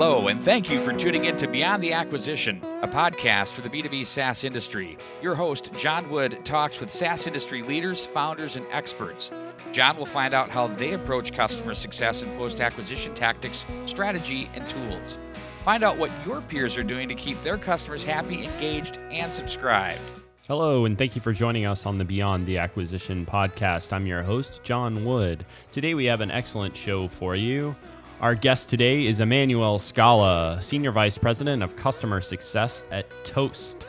Hello, and thank you for tuning in to Beyond the Acquisition, a podcast for the B2B SaaS industry. Your host, John Wood, talks with SaaS industry leaders, founders, and experts. John will find out how they approach customer success and post acquisition tactics, strategy, and tools. Find out what your peers are doing to keep their customers happy, engaged, and subscribed. Hello, and thank you for joining us on the Beyond the Acquisition podcast. I'm your host, John Wood. Today we have an excellent show for you. Our guest today is Emmanuelle Skala, Senior Vice President of Customer Success at Toast.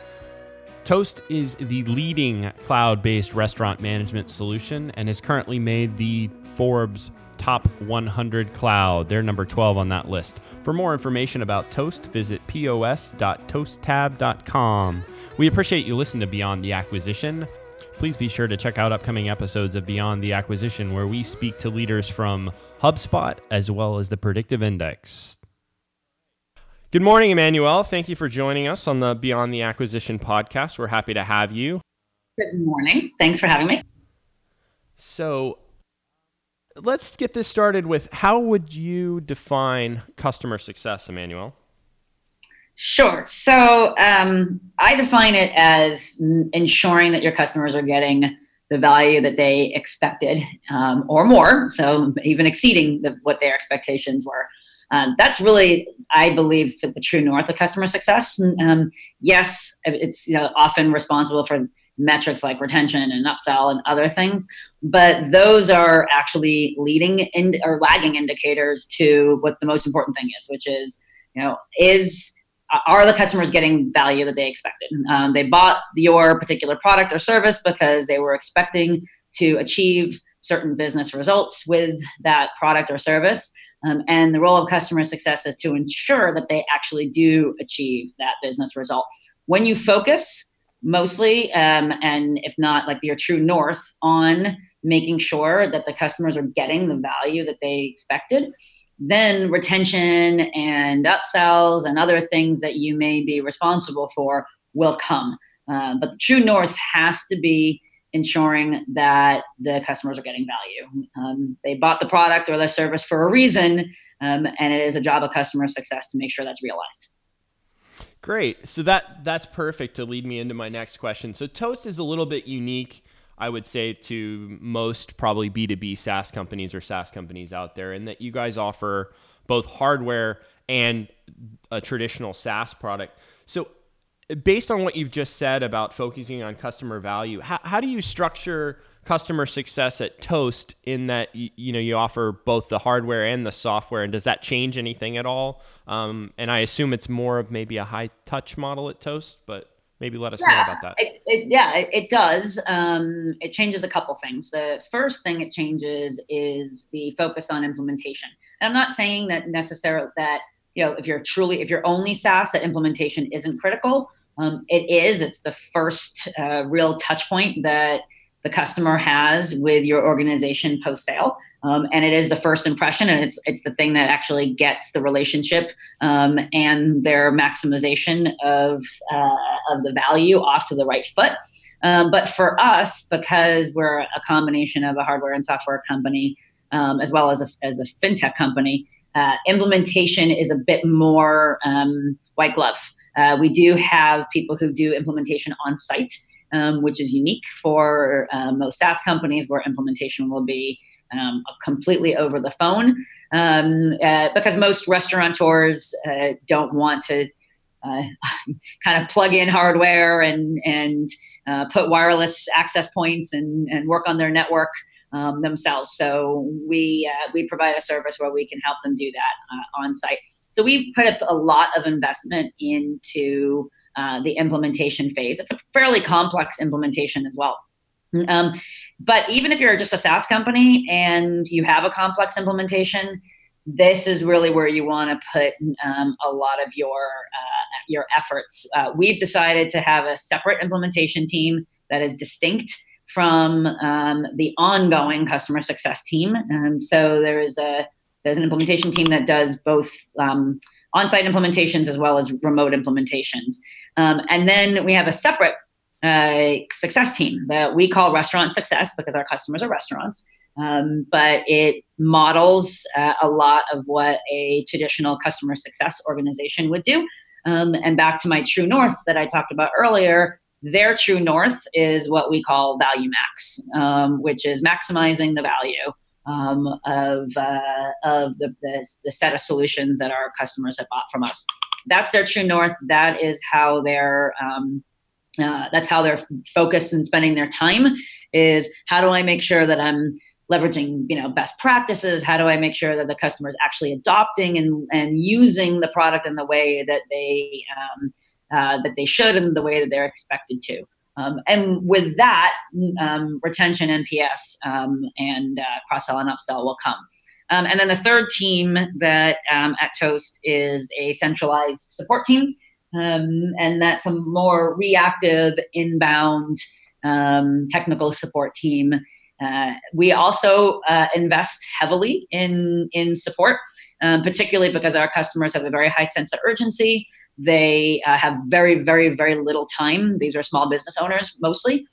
Toast is the leading cloud based restaurant management solution and has currently made the Forbes Top 100 Cloud. They're number 12 on that list. For more information about Toast, visit pos.toasttab.com. We appreciate you listening to Beyond the Acquisition. Please be sure to check out upcoming episodes of Beyond the Acquisition where we speak to leaders from HubSpot as well as the Predictive Index. Good morning, Emmanuelle. Thank you for joining us on the Beyond the Acquisition podcast. We're happy to have you. Good morning. Thanks for having me. So, let's get this started with how would you define customer success, Emmanuelle? Sure. So um, I define it as ensuring that your customers are getting the value that they expected um, or more, so even exceeding the, what their expectations were. Um, that's really, I believe, the true north of customer success. Um, yes, it's you know, often responsible for metrics like retention and upsell and other things, but those are actually leading in, or lagging indicators to what the most important thing is, which is you know is are the customers getting value that they expected? Um, they bought your particular product or service because they were expecting to achieve certain business results with that product or service. Um, and the role of customer success is to ensure that they actually do achieve that business result. When you focus mostly, um, and if not like your true north, on making sure that the customers are getting the value that they expected, then retention and upsells and other things that you may be responsible for will come. Uh, but the true north has to be ensuring that the customers are getting value. Um, they bought the product or the service for a reason, um, and it is a job of customer success to make sure that's realized. Great. So that that's perfect to lead me into my next question. So Toast is a little bit unique I would say to most probably B2B SaaS companies or SaaS companies out there, and that you guys offer both hardware and a traditional SaaS product. So, based on what you've just said about focusing on customer value, how, how do you structure customer success at Toast in that you, you, know you offer both the hardware and the software, and does that change anything at all? Um, and I assume it's more of maybe a high touch model at Toast, but maybe let us yeah, know about that. It, it, yeah, it, it does. Um, it changes a couple things. The first thing it changes is the focus on implementation. And I'm not saying that necessarily that you know if you're truly if you're only SaaS that implementation isn't critical. Um, it is. It's the first uh, real touch point that the customer has with your organization post sale. Um, and it is the first impression, and it's it's the thing that actually gets the relationship um, and their maximization of uh, of the value off to the right foot. Um, but for us, because we're a combination of a hardware and software company, um, as well as a, as a fintech company, uh, implementation is a bit more um, white glove. Uh, we do have people who do implementation on site, um, which is unique for uh, most SaaS companies, where implementation will be um, completely over the phone um, uh, because most restaurateurs uh, don't want to uh, kind of plug in hardware and and uh, put wireless access points and, and work on their network um, themselves. So we uh, we provide a service where we can help them do that uh, on site. So we put up a lot of investment into the implementation phase. It's a fairly complex implementation as well. Um, but even if you're just a SaaS company and you have a complex implementation, this is really where you want to put um, a lot of your uh, your efforts. Uh, we've decided to have a separate implementation team that is distinct from um, the ongoing customer success team, and so there is a there's an implementation team that does both um, on-site implementations as well as remote implementations, um, and then we have a separate uh, success team that we call restaurant success because our customers are restaurants. um, but it models uh, a lot of what a traditional customer success organization would do. Um, and back to my true north that I talked about earlier, their true north is what we call value max, um, which is maximizing the value um, of, uh, of the, the, the, set of solutions that our customers have bought from us. That's their true north. That is how they're um, uh, that's how they're focused and spending their time is how do I make sure that I'm leveraging you know best practices how do i make sure that the customer is actually adopting and, and using the product in the way that they um, uh, that they should and the way that they're expected to um, and with that um, retention nps um, and uh, cross sell and upsell will come. Um, and then the third team that um, at toast is a centralized support team. And that's a more reactive inbound technical support team. Uh, we also uh, invest heavily in in support, um, particularly because our customers have a very high sense of urgency. They uh, have very, very, very little time. These are small business owners mostly,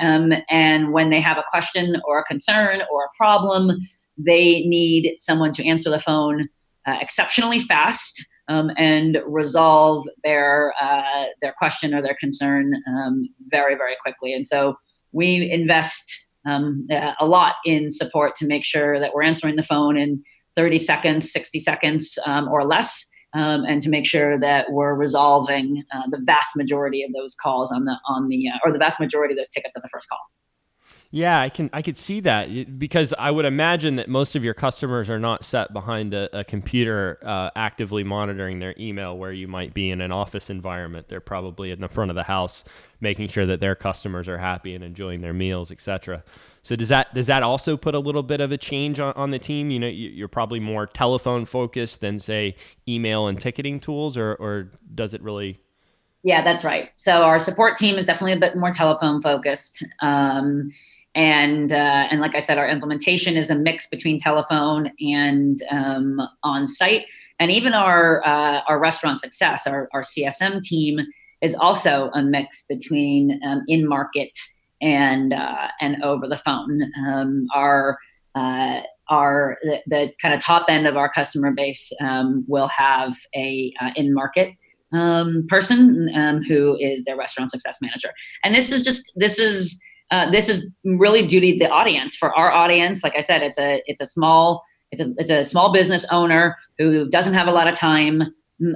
um, and when they have a question or a concern or a problem, they need someone to answer the phone uh, exceptionally fast. Um, and resolve their uh, their question or their concern um, very very quickly. And so we invest um, a lot in support to make sure that we're answering the phone in 30 seconds, 60 seconds, um, or less. Um, and to make sure that we're resolving uh, the vast majority of those calls on the on the uh, or the vast majority of those tickets on the first call. Yeah, I can I could see that because I would imagine that most of your customers are not set behind a, a computer uh, actively monitoring their email where you might be in an office environment. They're probably in the front of the house making sure that their customers are happy and enjoying their meals, etc. So does that does that also put a little bit of a change on, on the team? You know, you're probably more telephone focused than say email and ticketing tools, or or does it really? Yeah, that's right. So our support team is definitely a bit more telephone focused. Um, and uh, and like I said, our implementation is a mix between telephone and um, on site, and even our uh, our restaurant success, our, our CSM team is also a mix between um, in market and uh, and over the phone. Um, our uh, our the, the, kind of top end of our customer base um, will have a uh, in market um, person um, who is their restaurant success manager, and this is just this is uh, this is really due to the audience. For our audience, like I said, it's a it's a small it's a, it's a small business owner who doesn't have a lot of time,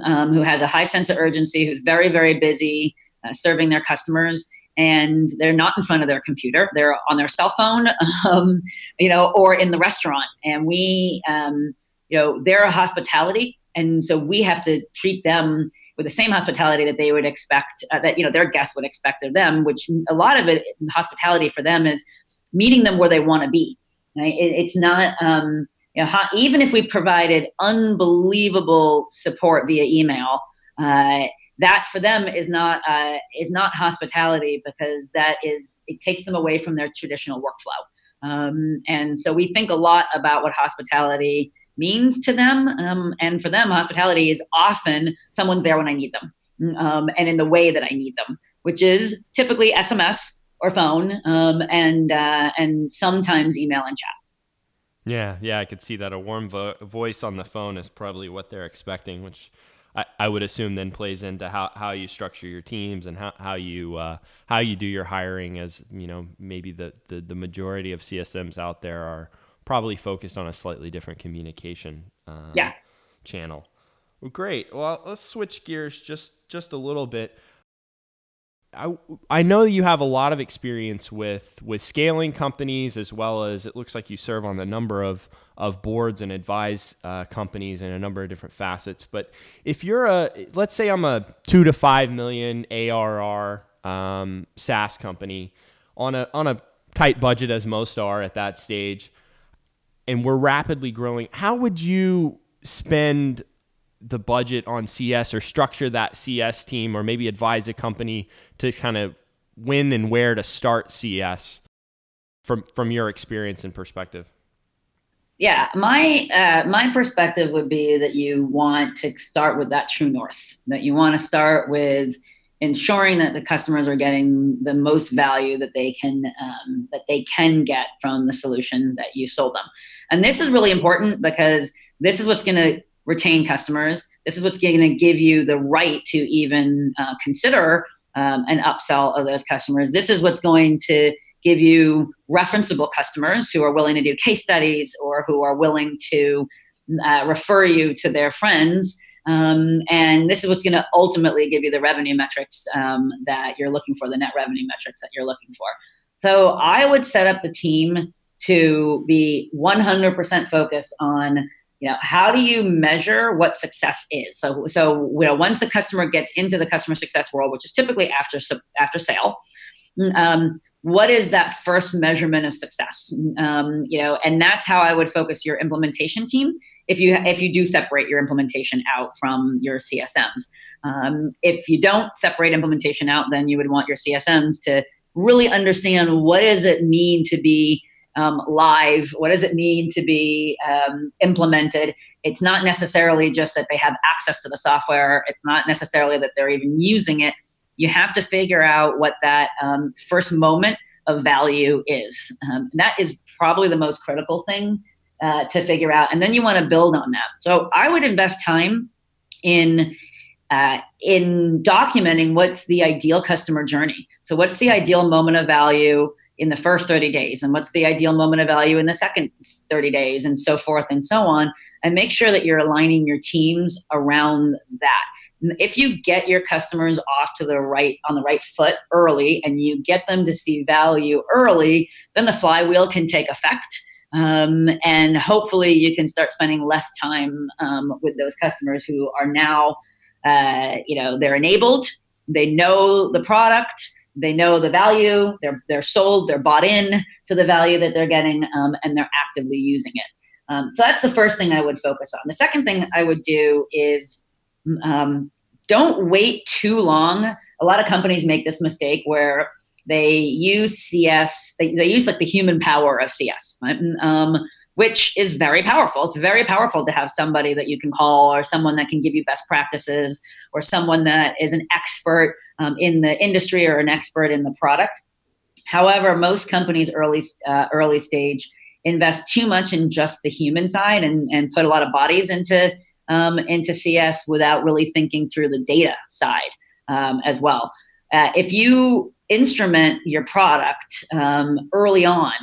um, who has a high sense of urgency, who's very very busy uh, serving their customers, and they're not in front of their computer; they're on their cell phone, um, you know, or in the restaurant. And we, um, you know, they're a hospitality, and so we have to treat them with the same hospitality that they would expect uh, that you know their guests would expect of them which a lot of it hospitality for them is meeting them where they want to be right? it, it's not um, you know, even if we provided unbelievable support via email uh, that for them is not uh, is not hospitality because that is it takes them away from their traditional workflow um, and so we think a lot about what hospitality means to them. Um, and for them, hospitality is often someone's there when I need them um, and in the way that I need them, which is typically SMS or phone um, and, uh, and sometimes email and chat. Yeah, yeah, I could see that. A warm vo- voice on the phone is probably what they're expecting, which I, I would assume then plays into how, how you structure your teams and how, how you uh, how you do your hiring. As you know, maybe the, the, the majority of CSMs out there are probably focused on a slightly different communication uh, yeah. channel. Well, great. Well, let's switch gears just just a little bit. I, I know you have a lot of experience with with scaling companies as well as it looks like you serve on the number of of boards and advise uh, companies in a number of different facets. But if you're a let's say I'm a two to five million ARR um, SaaS company on a on a tight budget as most are at that stage, and we're rapidly growing, how would you spend the budget on CS or structure that CS team or maybe advise a company to kind of when and where to start CS from from your experience and perspective? Yeah, my uh, my perspective would be that you want to start with that true north. That you want to start with ensuring that the customers are getting the most value that they can um, that they can get from the solution that you sold them. And this is really important because this is what's going to retain customers. This is what's going to give you the right to even uh, consider um, an upsell of those customers. This is what's going to give you referenceable customers who are willing to do case studies or who are willing to uh, refer you to their friends. Um, and this is what's going to ultimately give you the revenue metrics um, that you're looking for, the net revenue metrics that you're looking for. So I would set up the team to be 100% focused on you know how do you measure what success is? So so you know once a customer gets into the customer success world which is typically after after sale um, what is that first measurement of success? Um, you know and that's how i would focus your implementation team if you if you do separate your implementation out from your csms um, if you don't separate implementation out then you would want your csms to really understand what does it mean to be um, live? What does it mean to be um, implemented? It's not necessarily just that they have access to the software, it's not necessarily that they're even using it. You have to figure out what that um, first moment of value is. Um, that is probably the most critical thing uh, to figure out. And then you want to build on that. So I would invest time in uh, in documenting what's the ideal customer journey. So, what's the ideal moment of value? in the first 30 days and what's the ideal moment of value in the second 30 days and so forth and so on and make sure that you're aligning your teams around that if you get your customers off to the right on the right foot early and you get them to see value early then the flywheel can take effect um, and hopefully you can start spending less time um, with those customers who are now uh, you know they're enabled. They know the product. They know the value. They're they're sold. They're bought in to the value that they're getting um, and they're actively using it. Um, so that's the first thing i would focus on. The second thing i would do is um, don't wait too long. A lot of companies make this mistake where they use cs they, they use like the human power of cs right? um, which is very powerful. It's very powerful to have somebody that you can call or someone that can give you best practices or someone that is an expert um, in the industry or an expert in the product. However, most companies early uh, early stage invest too much in just the human side and, and put a lot of bodies into um, into CS without really thinking through the data side um, as well. Uh, if you instrument your product um, early on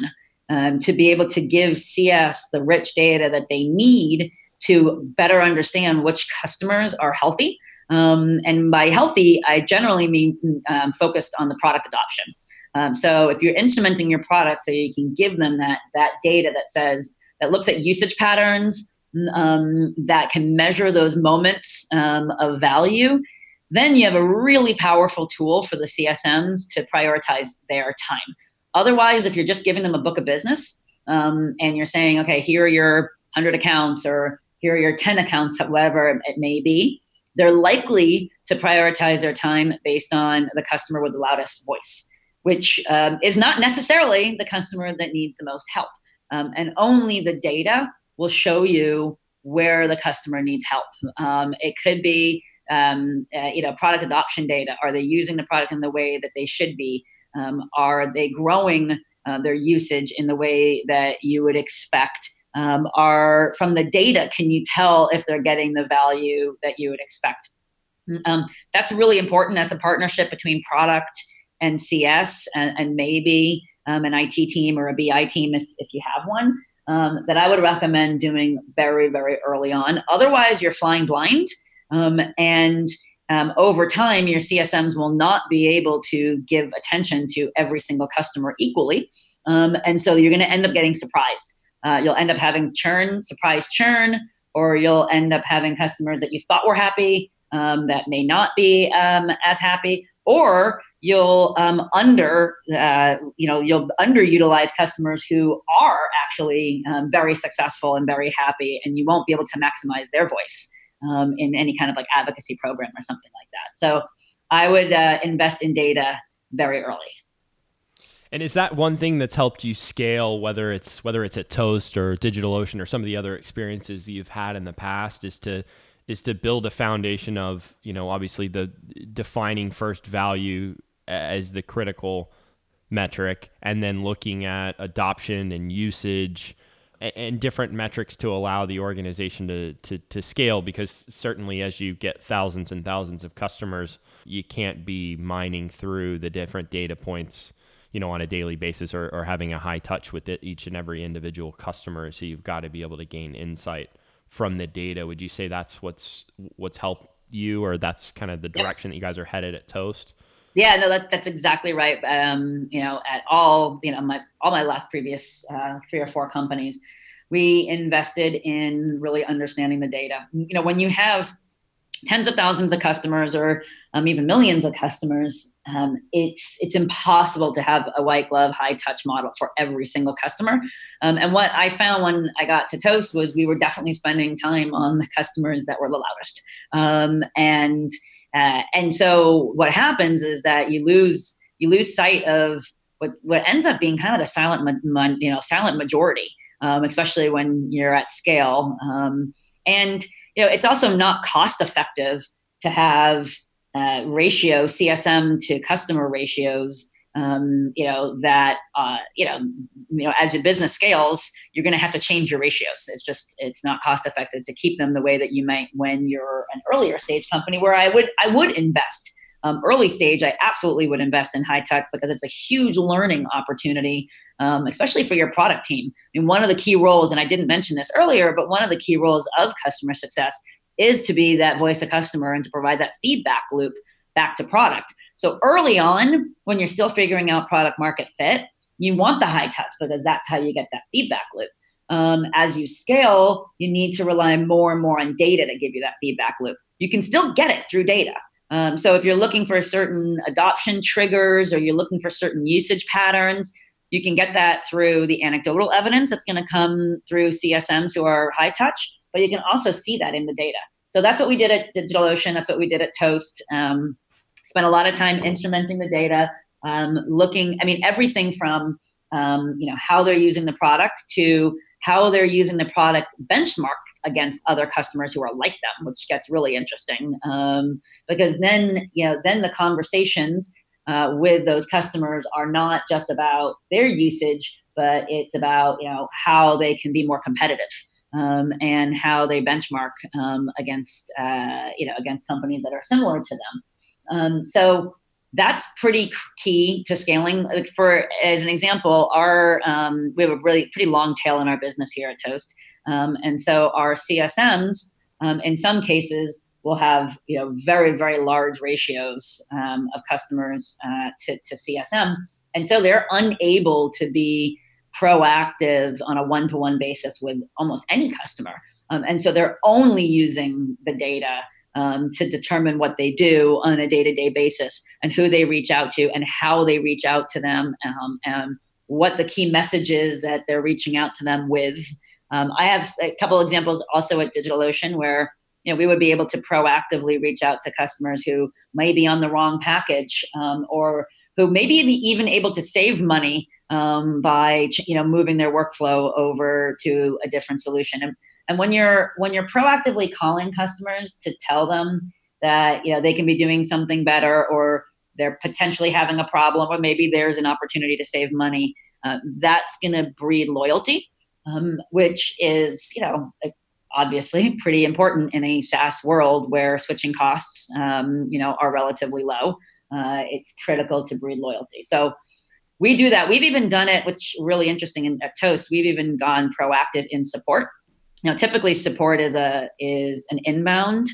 um, to be able to give CS the rich data that they need to better understand which customers are healthy um, and by healthy, I generally mean um, focused on the product adoption. Um, so if you're instrumenting your product so you can give them that, that data that says, that looks at usage patterns, um, that can measure those moments of value, then you have a really powerful tool for the CSMs to prioritize their time. Otherwise, if you're just giving them a book of business um, and you're saying, okay, here are your 100 accounts or here are your 10 accounts, whatever it may be, they're likely to prioritize their time based on the customer with the loudest voice, which um, is not necessarily the customer that needs the most help. Um, and only the data will show you where the customer needs help. Um, it could be, um, uh, you know, product adoption data. Are they using the product in the way that they should be? Um, are they growing uh, their usage in the way that you would expect? um, are from the data can you tell if they're getting the value that you would expect um, that's really important as a partnership between product and cs and, and maybe um, an it team or a bi team if, if you have one um, that i would recommend doing very very early on otherwise you're flying blind um, and um, over time, your CSMs will not be able to give attention to every single customer equally. Um, and so you're going to end up getting surprised. Uh, you'll end up having churn, surprise churn, or you'll end up having customers that you thought were happy um, that may not be um, as happy, or you'll um, under uh, you know you'll underutilize customers who are actually um, very successful and very happy, and you won't be able to maximize their voice um, in any kind of like advocacy program or something like that. So I would uh, invest in data very early. And is that one thing that's helped you scale, whether it's whether it's at Toast or DigitalOcean or some of the other experiences you've had in the past, is to is to build a foundation of you know obviously the defining first value as the critical metric and then looking at adoption and usage and different metrics to allow the organization to, to, to scale because certainly as you get thousands and thousands of customers you can't be mining through the different data points you know on a daily basis or, or having a high touch with it, each and every individual customer. So you've got to be able to gain insight from the data. Would you say that's what's what's helped you or that's kind of the direction that you guys are headed at toast yeah, no, that, that's exactly right. Um, you know, at all, you know, my all my last previous uh, three or four companies, we invested in really understanding the data. You know, when you have tens of thousands of customers or um, even millions of customers, um, it's it's impossible to have a white glove, high touch model for every single customer. Um, and what I found when I got to Toast was we were definitely spending time on the customers that were the loudest, um, and uh, and so what happens is that you lose you lose sight of what what ends up being kind of the silent ma- you know silent majority, um, especially when you're at scale. Um, and you know it's also not cost effective to have uh, ratio CSM to customer ratios um, you know that uh, you know you know as your business scales you're going to have to change your ratios. It's just it's not cost effective to keep them the way that you might when you're an earlier stage company where i would i would invest. Um, early stage i absolutely would invest in high tech because it's a huge learning opportunity um, especially for your product team. And one of the key roles and i didn't mention this earlier but one of the key roles of customer success is to be that voice of customer and to provide that feedback loop back to product so early on, when you're still figuring out product market fit, you want the high touch because that's how you get that feedback loop. Um, as you scale, you need to rely more and more on data to give you that feedback loop. You can still get it through data. Um, so if you're looking for certain adoption triggers or you're looking for certain usage patterns, you can get that through the anecdotal evidence that's going to come through CSMs who are high touch, but you can also see that in the data. So that's what we did at DigitalOcean. That's what we did at Toast. Um, spent a lot of time instrumenting the data, um, looking, I mean, everything from, um, you know, how they're using the product to how they're using the product benchmarked against other customers who are like them, which gets really interesting. Um, because then, you know, then the conversations uh, with those customers are not just about their usage, but it's about, you know, how they can be more competitive. Um, and how they benchmark um, against uh, you know against companies that are similar to them. Um, so that's pretty key to scaling. Like for as an example, our um, we have a really pretty long tail in our business here at Toast, um, and so our CSMs um, in some cases will have you know very very large ratios um, of customers uh, to to CSM, and so they're unable to be proactive on a one to one basis with almost any customer, um, and so they're only using the data um, to determine what they do on a day-to-day basis and who they reach out to and how they reach out to them um, and what the key messages that they're reaching out to them with. Um, i have a couple examples also at digitalocean where you know we would be able to proactively reach out to customers who may be on the wrong package um, or who may be even able to save money um, by you know moving their workflow over to a different solution. And and when you're when you're proactively calling customers to tell them that you know they can be doing something better or they're potentially having a problem or maybe there's an opportunity to save money, uh, that's going to breed loyalty, um, which is you know obviously pretty important in a SaaS world where switching costs um, you know are relatively low. Uh, it's critical to breed loyalty. So we do that. We've even done it, which really interesting in, at Toast. We've even gone proactive in support know, typically support is a is an inbound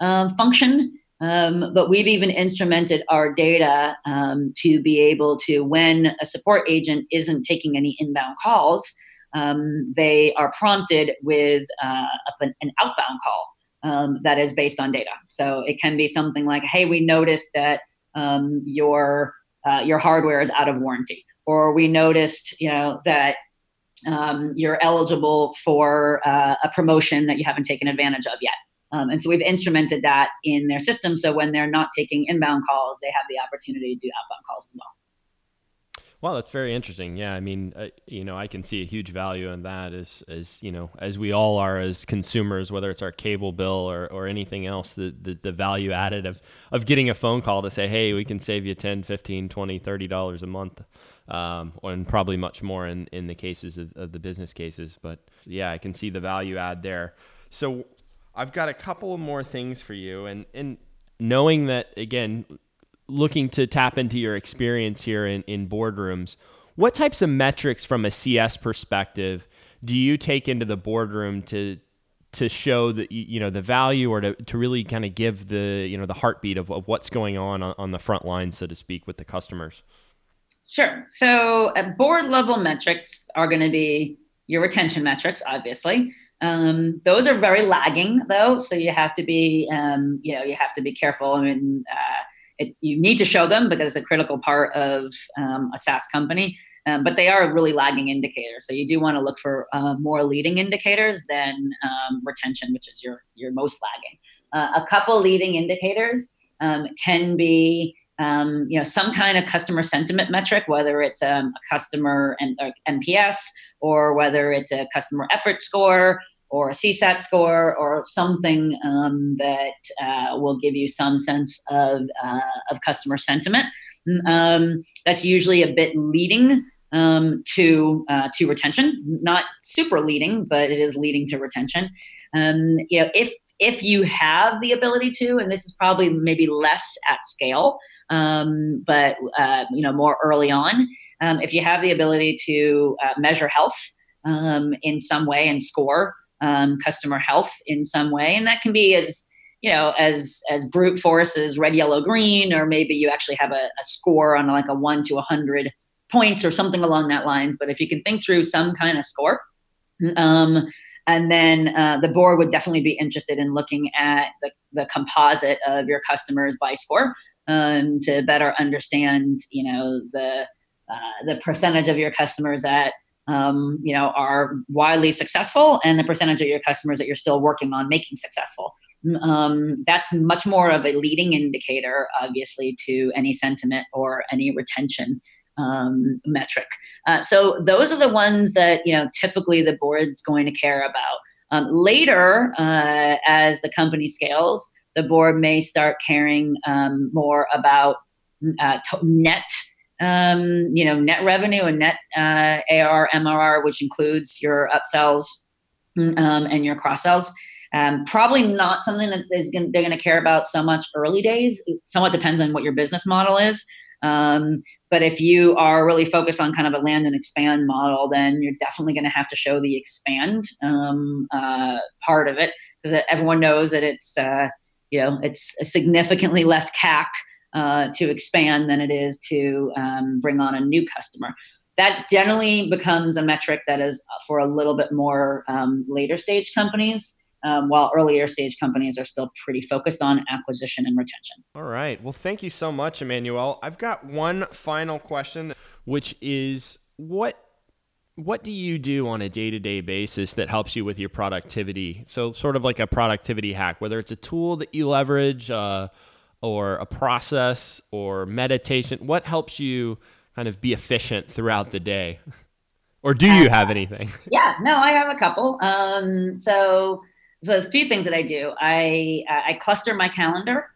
um, function, um, but we've even instrumented our data um, to be able to, when a support agent isn't taking any inbound calls, um, they are prompted with uh, an, an, outbound call um, that is based on data. So it can be something like, "Hey, we noticed that um, your uh, your hardware is out of warranty," or "We noticed, you know, that um, you're eligible for uh, a promotion that you haven't taken advantage of yet. Um, and so we've instrumented that in their system. So when they're not taking inbound calls, they have the opportunity to do outbound calls as well. Well, that's very interesting. Yeah, I mean, uh, you know, I can see a huge value in that as, as you know, as we all are as consumers, whether it's our cable bill or, or anything else, the, the, the value added of, of getting a phone call to say, hey, we can save you 10, 15, 20, 30 dollars a month, um, and probably much more in, in the cases of, of the business cases. But yeah, I can see the value add there. So I've got a couple of more things for you, and and knowing that again looking to tap into your experience here in, in boardrooms, what types of metrics from a CS perspective do you take into the boardroom to to show that you know the value or to, to really kind of give the you know the heartbeat of, of what's going on, on on the front line so to speak with the customers sure so at board level metrics are going to be your retention metrics obviously um, those are very lagging though so you have to be um, you know you have to be careful I mean, uh, it, you need to show them because it's a critical part of um, a SaaS company. Um, but they are really lagging indicators. So you do want to look for uh, more leading indicators than um, retention, which is your your most lagging. Uh, a couple leading indicators um, can be um, you know some kind of customer sentiment metric, whether it's um, a customer and NPS or whether it's a customer effort score or a CSAT score or something um, that uh, will give you some sense of, uh, of customer sentiment. Um, that's usually a bit leading um, to uh, to retention, not super leading, but it is leading to retention. Um, you know, if if you have the ability to, and this is probably maybe less at scale, um, but uh, you know more early on, um, if you have the ability to uh, measure health in some way and score um, customer health in some way, and that can be as you know as as brute force as red, yellow, green, or maybe you actually have a, a score on like a one to a hundred points or something along that lines. But if you can think through some kind of score. And then uh, the board would definitely be interested in looking at the, the composite of your customers by score um, to better understand, you know, the uh, the percentage of your customers that um, you know, are wildly successful and the percentage of your customers that you're still working on making successful. Um, that's much more of a leading indicator, obviously, to any sentiment or any retention um, metric. Uh, so those are the ones that you know typically the board's going to care about. Um, later, uh, as the company scales, the board may start caring um, more about uh, net um, you know, net revenue and net uh, AR, MRR, which includes your upsells um, and your cross sells. Um, probably not something that is gonna, they're going to care about so much early days. It somewhat depends on what your business model is. Um, but if you are really focused on kind of a land and expand model, then you're definitely going to have to show the expand um, uh, part of it because everyone knows that it's uh, you know it's significantly less CAC uh, to expand than it is to um, bring on a new customer. That generally becomes a metric that is for a little bit more um, later stage companies. Um, while earlier stage companies are still pretty focused on acquisition and retention. All right. Well, thank you so much, Emmanuelle. I've got one final question, which is what what do you do on a day-to-day basis that helps you with your productivity? So, sort of like a productivity hack, whether it's a tool that you leverage. Uh, or a process or meditation? What helps you kind of be efficient throughout the day? or do you have anything? Yeah, no, I have a couple. Um, so, so a few things that I do. I I cluster my calendar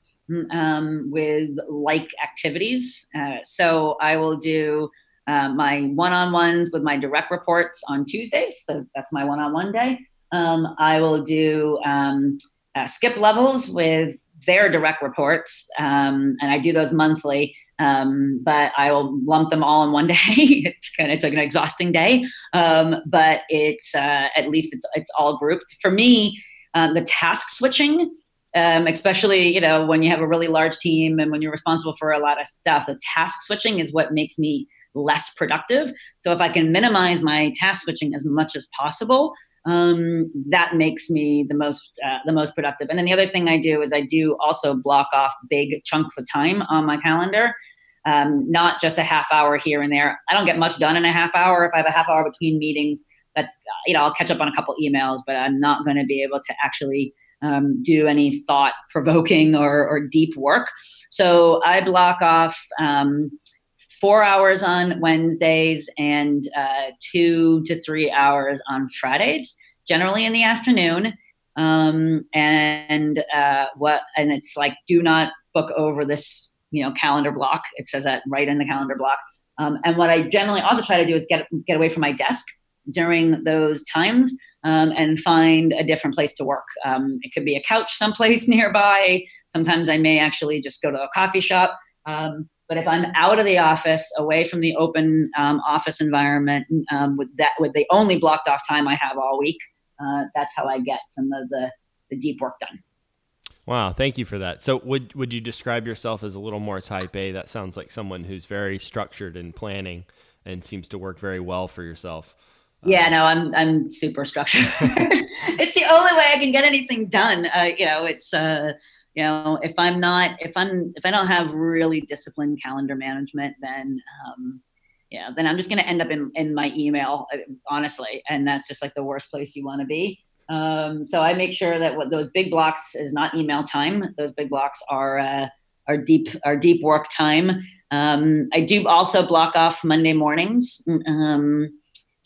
um, with like activities. Uh, so I will do uh, my one-on-ones with my direct reports on Tuesdays. So that's my one-on-one day. Um, I will do um, uh, skip levels with their direct reports, um, and I do those monthly. Um, but I will lump them all in one day. it's kind of it's like an exhausting day, um, but it's uh, at least it's it's all grouped. For me, um, the task switching, um, especially you know when you have a really large team and when you're responsible for a lot of stuff, the task switching is what makes me less productive. So if I can minimize my task switching as much as possible, um, that makes me the most uh, the most productive. And then the other thing I do is I do also block off big chunks of time on my calendar, um, not just a half hour here and there. I don't get much done in a half hour. If I have a half hour between meetings, that's you know I'll catch up on a couple emails, but I'm not going to be able to actually um, do any thought provoking or, or deep work. So I block off. Um, four hours on Wednesdays and uh, two to three hours on Fridays, generally in the afternoon. Um, and uh, what and it's like do not book over this you know calendar block. It says that right in the calendar block. Um, and what I generally also try to do is get get away from my desk during those times um, and find a different place to work. Um, it could be a couch someplace nearby. Sometimes I may actually just go to a coffee shop. Um, but if I'm out of the office, away from the open um, office environment, um, with that with the only blocked off time I have all week, uh, that's how I get some of the, the deep work done. Wow, thank you for that. So, would would you describe yourself as a little more Type A? That sounds like someone who's very structured in planning and seems to work very well for yourself. Yeah, um, no, I'm I'm super structured. it's the only way I can get anything done. Uh, you know, it's uh, you know if i'm not if i'm if i don't have really disciplined calendar management then um yeah then i'm just going to end up in in my email uh, honestly and that's just like the worst place you want to be um so i make sure that what those big blocks is not email time those big blocks are uh are deep are deep work time um i do also block off monday mornings um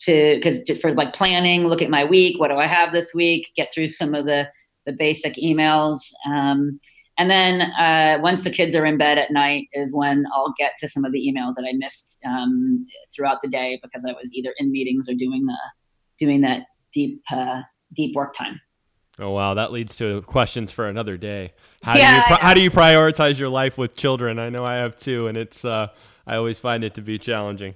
to because for like planning look at my week what do i have this week get through some of the the basic emails. Um, and then uh, once the kids are in bed at night is when I'll get to some of the emails that I missed um, throughout the day because I was either in meetings or doing the doing that deep uh, deep work time. Oh wow, that leads to questions for another day. How yeah, do you how do you prioritize your life with children? I know I have two, and it's uh, I always find it to be challenging.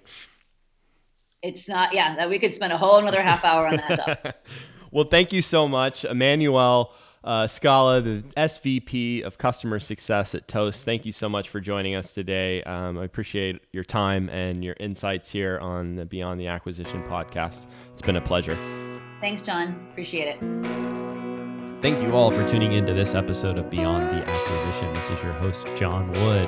It's not, yeah. That we could spend a whole another half hour on that. well, thank you so much, Emmanuelle uh, Skala, the SVP of Customer Success at Toast. Thank you so much for joining us today. Um, I appreciate your time and your insights here on the Beyond the Acquisition podcast. It's been a pleasure. Thanks, John. Appreciate it. Thank you all for tuning into this episode of Beyond the Acquisition. This is your host, John Wood.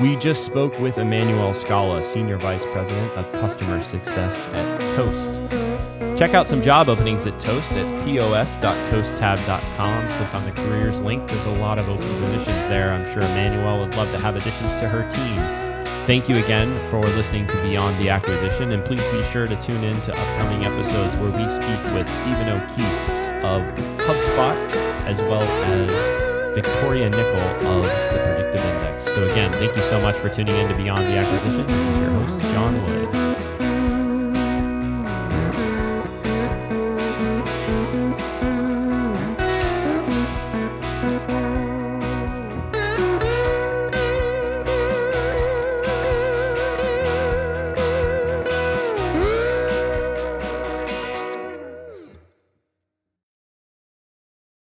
We just spoke with Emmanuelle Skala, Senior Vice President of Customer Success at Toast. Check out some job openings at Toast at pos.toasttab.com. Click on the careers link. There's a lot of open positions there. I'm sure Emmanuelle would love to have additions to her team. Thank you again for listening to Beyond the Acquisition, and please be sure to tune in to upcoming episodes where we speak with Stephen O'Keefe of HubSpot as well as Victoria Nickel of the Predictive Index. So, again, thank you so much for tuning in to Beyond the Acquisition. This is your host, John Wood.